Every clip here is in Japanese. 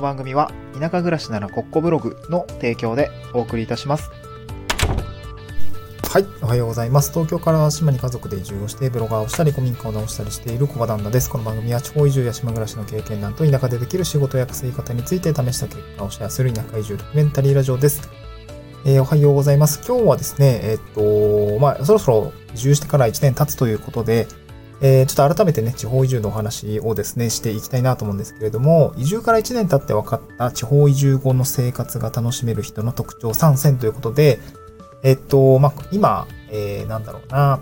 の番組は田舎暮らしならコッコブログの提供でお送りいたします。はい、おはようございます。東京から島に家族で移住をして、ブロガーをしたり、古民家を直したりしている小場旦那です。この番組は地方移住や島暮らしの経験談と田舎でできる仕事や稼ぎ方について試した結果をシェアする田舎移住ドキュメンタリーラジオです。えーおはようございます。今日はですね、えーっと、まあ、そろそろ移住してから1年経つということで、えーちょっと改めてね、地方移住のお話をですね、していきたいなと思うんですけれども、移住から1年経って分かった地方移住後の生活が楽しめる人の特徴3選ということで、えっと、まあ、今、えーなんだろうな、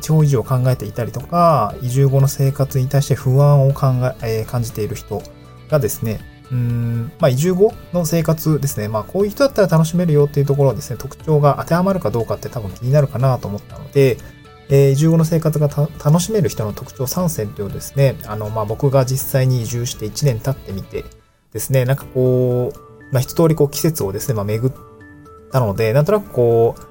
地方移住を考えていたりとか、移住後の生活に対して不安を考ええー感じている人がですね、うーん、まあ、移住後の生活ですね。まあ、こういう人だったら楽しめるよっていうところですね、特徴が当てはまるかどうかって多分気になるかなと思ったので、えー移住後の生活が楽しめる人の特徴3選というのをですね、あの、まあ、僕が実際に移住して1年経ってみてですね、なんかこう、まあ、一通りこう季節をですね、まあ、巡ったので、なんとなくこう、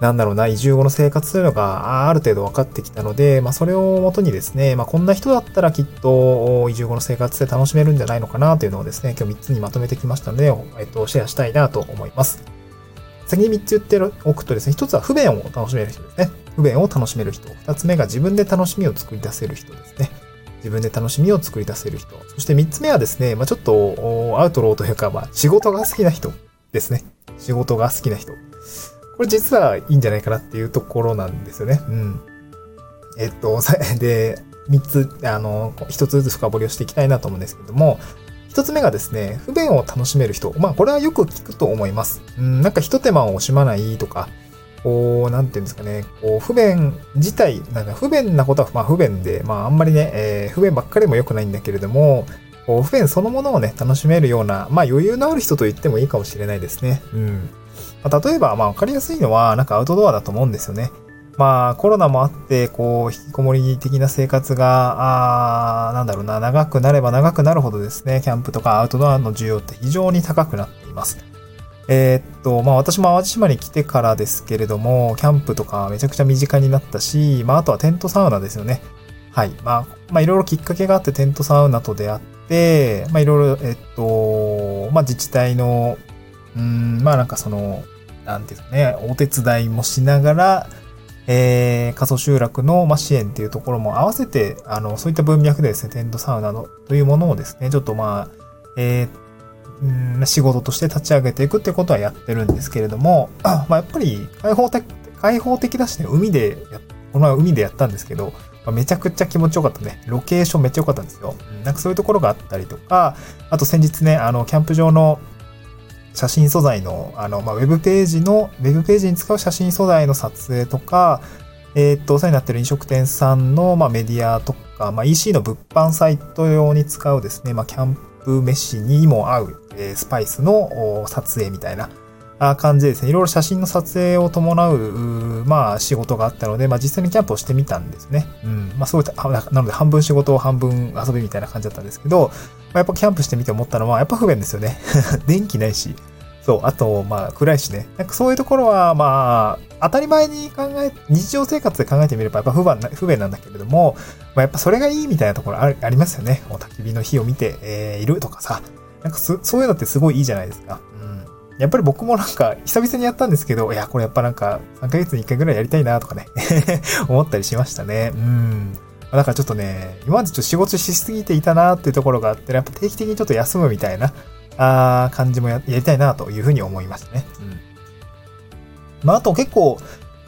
なんだろうな、移住後の生活というのがあある程度分かってきたので、まあ、それをもとにですね、まあ、こんな人だったらきっと移住後の生活で楽しめるんじゃないのかなというのをですね、今日3つにまとめてきましたので、えっと、シェアしたいなと思います。先に3つ言っておくとですね、1つは不便を楽しめる人ですね。不便を楽しめる人。2つ目が自分で楽しみを作り出せる人ですね。自分で楽しみを作り出せる人。そして3つ目はですね、まあ、ちょっとアウトローというか、まあ、仕事が好きな人ですね。仕事が好きな人。これ実はいいんじゃないかなっていうところなんですよね。うん。えっと、で、3つ、あの、1つずつ深掘りをしていきたいなと思うんですけども、1つ目がですね、不便を楽しめる人。まあ、これはよく聞くと思います。うん、なんか一手間を惜しまないとか、こう、なんていうんですかね、こう、不便自体、なんか不便なことは、まあ不便で、まああんまりね、えー不便ばっかりも良くないんだけれども、こう不便そのものをね、楽しめるような、まあ余裕のある人と言ってもいいかもしれないですね。うん。まあ、例えば、まあわかりやすいのは、なんかアウトドアだと思うんですよね。まあコロナもあって、こう、引きこもり的な生活が、あなんだろうな、長くなれば長くなるほどですね、キャンプとかアウトドアの需要って非常に高くなっています。えーっと、まあ私も淡路島に来てからですけれども、キャンプとかめちゃくちゃ身近になったし、まああとはテントサウナですよね。はい。まあ、まあいろいろきっかけがあってテントサウナと出会って、まあいろいろ、えっと、まあ自治体の、うん、まあなんかその、なんていうかね、お手伝いもしながら、えー、過疎集落の、ま、支援っていうところも合わせて、あの、そういった文脈でですね、テントサウナの、というものをですね、ちょっとまあ、えーうん仕事として立ち上げていくってことはやってるんですけれども、あまあ、やっぱり開放的、開放的だしね、海で、この前海でやったんですけど、まあめちゃくちゃ気持ちよかったね。ロケーションめっちゃ良かったんですよ。なんかそういうところがあったりとか、あと先日ね、あの、キャンプ場の写真素材の、あの、まあ、ウェブページの、ウェブページに使う写真素材の撮影とか、えーっと、お世話になってる飲食店さんの、まあ、メディアとか、まあ、EC の物販サイト用に使うですね、まあ、キャンプ飯にも合う、えスパイスの撮影みたいな感じですね、いろいろ写真の撮影を伴う、まあ、仕事があったので、まあ、実際にキャンプをしてみたんですね。うん。まあ、すごい、なので、半分仕事、半分遊びみたいな感じだったんですけど、まあ、やっぱキャンプしてみて思ったのは、やっぱ不便ですよね。電気ないし。そう、あと、まあ、暗いしね。なんかそういうところは、まあ、当たり前に考え、日常生活で考えてみれば、やっぱ不便な不便なんだけれども、まあ、やっぱそれがいいみたいなところありますよね。焚き火の火を見て、えーいるとかさ。なんかそういうのってすごいいいじゃないですか。うん。やっぱり僕もなんか、久々にやったんですけど、いや、これやっぱなんか、3ヶ月に1回ぐらいやりたいなとかね、思ったりしましたね。うん。だからちょっとね、今までちょっと仕事しすぎていたなっていうところがあって、やっぱ定期的にちょっと休むみたいな、あ感じもやりたいなというふうに思いましたね。うん。まあ、あと結構、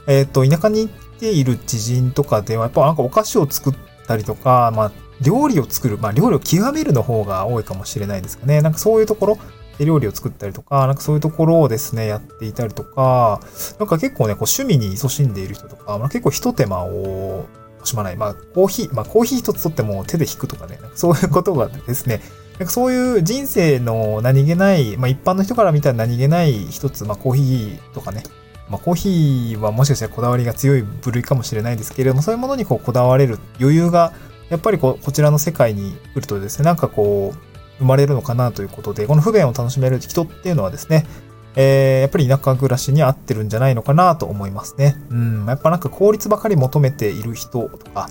えっ、と、田舎に行っている知人とかでは、やっぱなんかお菓子を作ったりとか、まあ、料理を作る、まあ、料理を極めるの方が多いかもしれないですかね。なんかそういうところ、で料理を作ったりとか、なんかそういうところをですね、やっていたりとか、なんか結構ね、こう趣味に勤しんでいる人とか、まあ、結構一手間を惜しまない。まあ、コーヒー、まあ、コーヒー一つとっても手で引くとかね、かそういうことがですね、なんかそういう人生の何気ない、まあ、一般の人から見たら何気ない一つ、まあ、コーヒーとかね、まあ、コーヒーはもしかしたらこだわりが強い部類かもしれないですけれども、そういうものにこうこだわれる余裕が、やっぱりこうこちらの世界に来るとですね、なんかこう、生まれるのかなということで、この不便を楽しめる人っていうのはですね、えーやっぱり田舎暮らしに合ってるんじゃないのかなと思いますね。うん、やっぱなんか効率ばかり求めている人とか、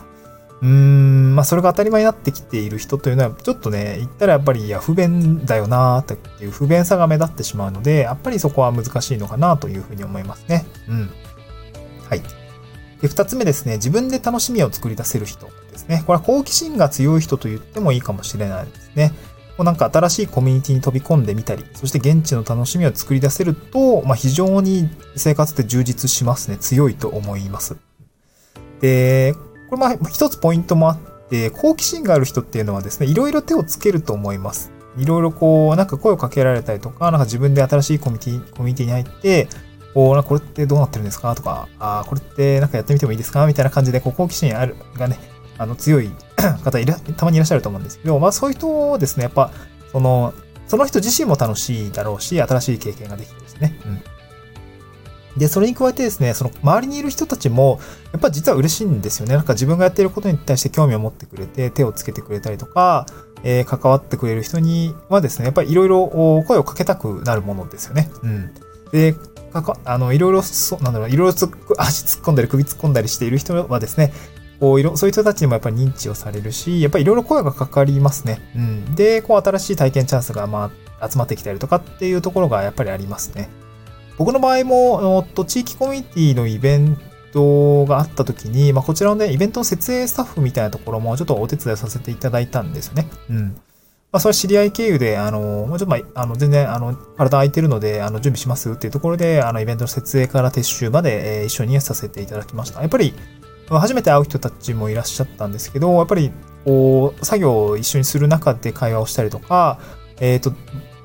うーん、まあそれが当たり前になってきている人というのは、ちょっとね、言ったらやっぱり、いや、不便だよなーっていう不便さが目立ってしまうので、やっぱりそこは難しいのかなというふうに思いますね。うん。はい。で、二つ目ですね、自分で楽しみを作り出せる人ですね。これは好奇心が強い人と言ってもいいかもしれないですね。こうなんか新しいコミュニティに飛び込んでみたり、そして現地の楽しみを作り出せると、まあ、非常に生活って充実しますね。強いと思います。で、これまあ一つポイントもあって、好奇心がある人っていうのはですね、いろいろ手をつけると思います。いろいろこう、なんか声をかけられたりとか、なんか自分で新しいコミュニティ、コミュニティに入って、こう、なんかこれってどうなってるんですかとか、ああこれってなんかやってみてもいいですかみたいな感じで、こう、好奇心ある、がね、あの、強い 方いら、たまにいらっしゃると思うんですけど、まあそういう人をですね、やっぱ、その、その人自身も楽しいだろうし、新しい経験ができてですね。うん。で、それに加えてですね、その周りにいる人たちも、やっぱ実は嬉しいんですよね。なんか自分がやっていることに対して興味を持ってくれて、手をつけてくれたりとか、えー、関わってくれる人にはですね、やっぱりいろいろ声をかけたくなるものですよね。うん。で、かか、あの、いろいろ、そう、なんだろう、いろいろつっ、足突っ込んだり首突っ込んだりしている人はですね、こう、いろ、そういう人たちにもやっぱり認知をされるし、やっぱりいろいろ声がかかりますね。うん。で、こう、新しい体験チャンスが、まあ、集まってきたりとかっていうところがやっぱりありますね。僕の場合も、おっと、地域コミュニティのイベントがあった時に、まあ、こちらのね、イベントの設営スタッフみたいなところもちょっとお手伝いさせていただいたんですよね。うん。まあ、それ知り合い経由で、あの、もうちょっと、まあ、あの、全然、あの、体空いてるので、あの、準備しますっていうところで、あの、イベントの設営から撤収まで、えー、一緒にさせていただきました。やっぱり、初めて会う人たちもいらっしゃったんですけど、やっぱり、こう、作業を一緒にする中で会話をしたりとか、えっ、ー、と、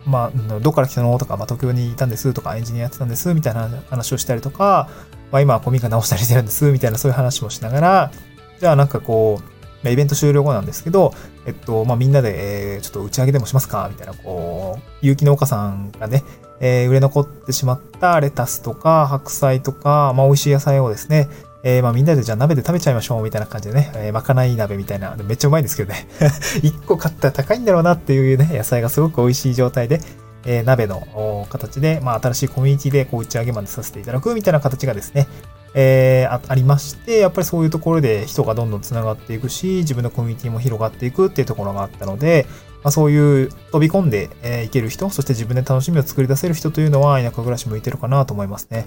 まあ、どっから来たの？とか、まあ、東京にいたんですとか、エンジニアやってたんですみたいな話をしたりとか、まあ、今はコミカ直したりしてるんですみたいなそういう話もしながら、じゃあなんかこう、イベント終了後なんですけど、えっと、まあ、みんなで、えー、ちょっと打ち上げでもしますか？みたいな、こう、有機農家さんがね、えー、売れ残ってしまったレタスとか白菜とか、まあ、美味しい野菜をですね、えー、まあみんなでじゃあ鍋で食べちゃいましょうみたいな感じでね、えー、まかない鍋みたいな、めっちゃうまいんですけどね。1個買ったら高いんだろうなっていうね、野菜がすごく美味しい状態で、えー、鍋の形で、まあ新しいコミュニティでこう打ち上げまでさせていただくみたいな形がですね、えー、ありまして、やっぱりそういうところで人がどんどん繋がっていくし、自分のコミュニティも広がっていくっていうところがあったので、まあ、そういう飛び込んでい、えー、ける人、そして自分で楽しみを作り出せる人というのは田舎暮らし向いてるかなと思いますね。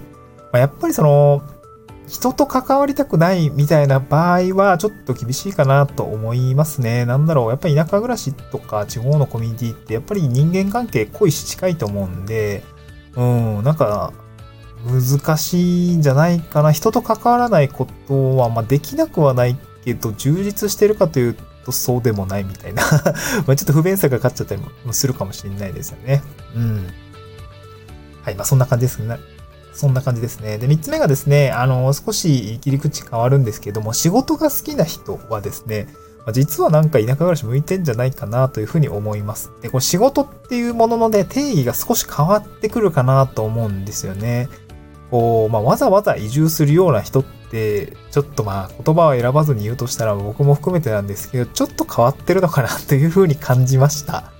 まあ、やっぱりその、人と関わりたくないみたいな場合はちょっと厳しいかなと思いますね。なんだろう、やっぱり田舎暮らしとか地方のコミュニティってやっぱり人間関係濃いし近いと思うんで、うん、なんか難しいんじゃないかな。人と関わらないことは、まあ、できなくはないけど、充実してるかというとそうでもないみたいな まちょっと不便さが勝っちゃったりもするかもしれないですよね。うん。はい、まあそんな感じですね。そんな感じですね。で、三つ目がですね、あの、少し切り口変わるんですけども、仕事が好きな人はですね、実はなんか田舎暮らし向いてんじゃないかなというふうに思います。で、これ仕事っていうもののね、定義が少し変わってくるかなと思うんですよね。こう、まあ、わざわざ移住するような人って、ちょっとまあ、言葉を選ばずに言うとしたら僕も含めてなんですけど、ちょっと変わってるのかなというふうに感じました。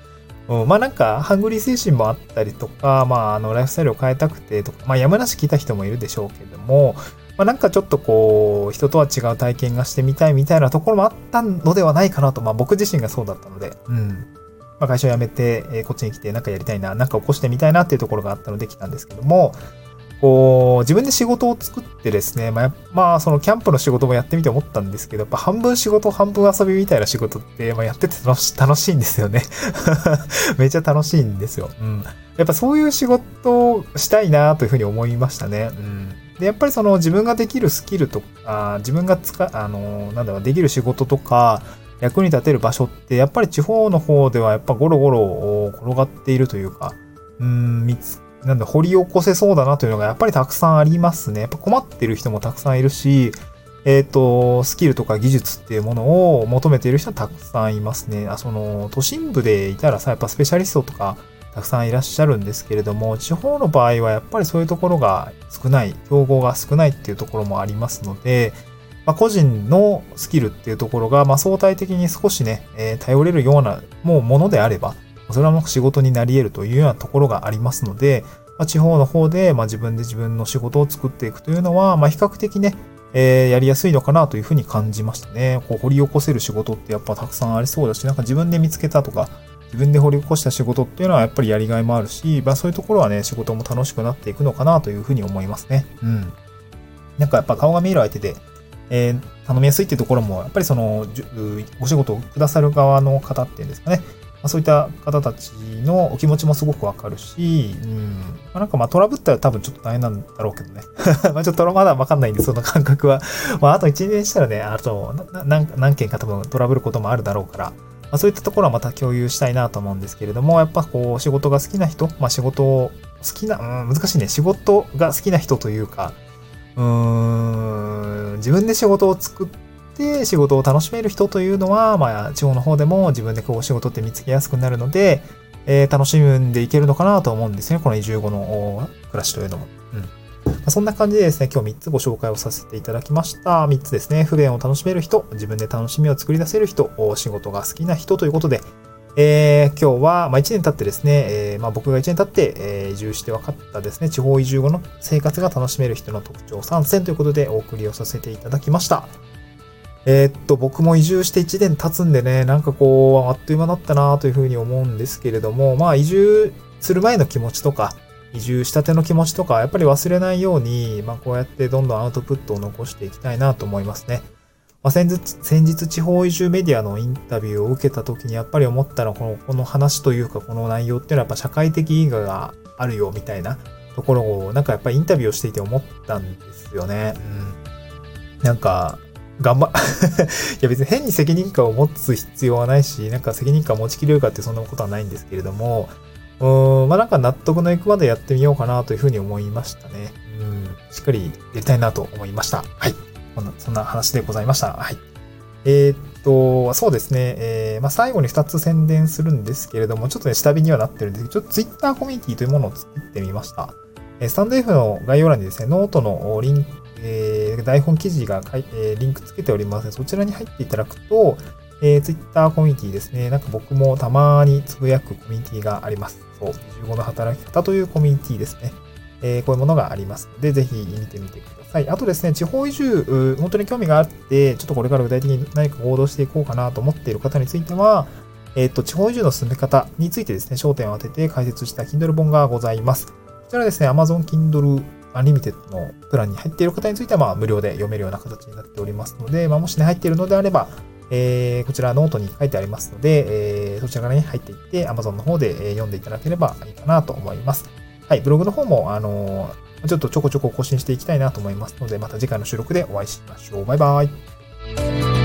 うん、まあなんか、ハングリー精神もあったりとか、まあ、あの、ライフスタイルを変えたくてとか、まあ、山梨来た人もいるでしょうけれども、まあなんかちょっとこう、人とは違う体験がしてみたいみたいなところもあったのではないかなと、まあ僕自身がそうだったので、うん。まあ会社を辞めて、えー、こっちに来てなんかやりたいな、なんか起こしてみたいなっていうところがあったので来たんですけども、こう、自分で仕事を作ってですね、まあ、まあ、そのキャンプの仕事もやってみて思ったんですけど、やっぱ半分仕事、半分遊びみたいな仕事って、まあ、やってて楽し楽しいんですよね。めっちゃ楽しいんですよ。うん。やっぱそういう仕事をしたいなというふうに思いましたね。うん。で、やっぱりその自分ができるスキルとか、自分が使、あの、なんだろう、できる仕事とか、役に立てる場所って、やっぱり地方の方ではやっぱゴロゴロ転がっているというか、うん、見つなんだ、掘り起こせそうだなというのがやっぱりたくさんありますね。やっぱ困ってる人もたくさんいるし、えっ、ー、と、スキルとか技術っていうものを求めている人はたくさんいますね。あ、その、都心部でいたらさ、やっぱスペシャリストとかたくさんいらっしゃるんですけれども、地方の場合はやっぱりそういうところが少ない、競合が少ないっていうところもありますので、まあ、個人のスキルっていうところが、まあ、相対的に少しね、えー、頼れるようなもうものであれば、それはもう仕事になり得るというようなところがありますので、まあ、地方の方で、まあ、自分で自分の仕事を作っていくというのは、まあ、比較的ね、えー、やりやすいのかなというふうに感じましたね。こう掘り起こせる仕事ってやっぱたくさんありそうだし、なんか自分で見つけたとか、自分で掘り起こした仕事っていうのはやっぱりやりがいもあるし、まあそういうところはね、仕事も楽しくなっていくのかなというふうに思いますね。うん。なんかやっぱ顔が見える相手で、えー、頼みやすいっていうところも、やっぱりその、ご仕事をくださる側の方っていうんですかね。まあ、そういった方たちのお気持ちもすごくわかるし、うん。まあ、なんかまあトラブったら多分ちょっと大変なんだろうけどね。まあちょっとまだわかんないんで、その感覚は。まああと1年したらね、あと何何件か多分トラブることもあるだろうから、まあ、そういったところはまた共有したいなと思うんですけれども、やっぱこう仕事が好きな人、まあ仕事を好きな、うん、難しいね。仕事が好きな人というか、うーん、自分で仕事を作ってで仕事を楽しめる人というのは、まあ、地方の方でも自分でこう仕事って見つけやすくなるので、えー、楽しんでいけるのかなと思うんですね。この移住後の暮らしというのも。うん。まあ、そんな感じでですね、今日3つご紹介をさせていただきました。3つですね。不便を楽しめる人、自分で楽しみを作り出せる人、仕事が好きな人ということで、えー、今日は、まあ、1年経ってですね、えー、まあ、僕が1年経って、えー、移住して分かったですね、地方移住後の生活が楽しめる人の特徴3選ということでお送りをさせていただきました。えー、っと、僕も移住して1年経つんでね、なんかこう、あっという間だったなというふうに思うんですけれども、まあ移住する前の気持ちとか、移住したての気持ちとか、やっぱり忘れないように、まあこうやってどんどんアウトプットを残していきたいなと思いますね。まあ、先日、先日地方移住メディアのインタビューを受けた時にやっぱり思ったのはこの、この話というかこの内容っていうのはやっぱ社会的意義があるよみたいなところをなんかやっぱりインタビューをしていて思ったんですよね。うん。なんか、頑張、いや別に変に責任感を持つ必要はないし、なんか責任感持ちきれるかってそんなことはないんですけれども、うん、まあなんか納得のいくまでやってみようかなというふうに思いましたね。うん、しっかりやりたいなと思いました。はい。こんな、そんな話でございました。はい。えー、っと、そうですね。えー、まあ、最後に2つ宣伝するんですけれども、ちょっとね、下火にはなってるんですけど、ちょっと Twitter コミュニティというものを作ってみました。えー、スタンド F の概要欄にですね、ノートのリンク、えー、台本記事がかい、えー、リンクつけておりますので、そちらに入っていただくと、えー、Twitter コミュニティですね。なんか僕もたまにつぶやくコミュニティがあります。そう、25の働き方というコミュニティですね。えー、こういうものがありますので、ぜひ見てみてください。あとですね、地方移住、本当に興味があって、ちょっとこれから具体的に何か行動していこうかなと思っている方については、えっ、ー、と、地方移住の進め方についてですね、焦点を当てて解説した Kindle 本がございます。こちらですね、Amazon Kindle Unlimited のプランに入っている方については、まあ、無料で読めるような形になっておりますので、まあ、もしね、入っているのであれば、えー、こちらノートに書いてありますので、えー、そちらからね、入っていって、Amazon の方で読んでいただければいいかなと思います。はい、ブログの方も、あのーちょっとちょこちょこ更新していきたいなと思いますので、また次回の収録でお会いしましょう。バイバイ。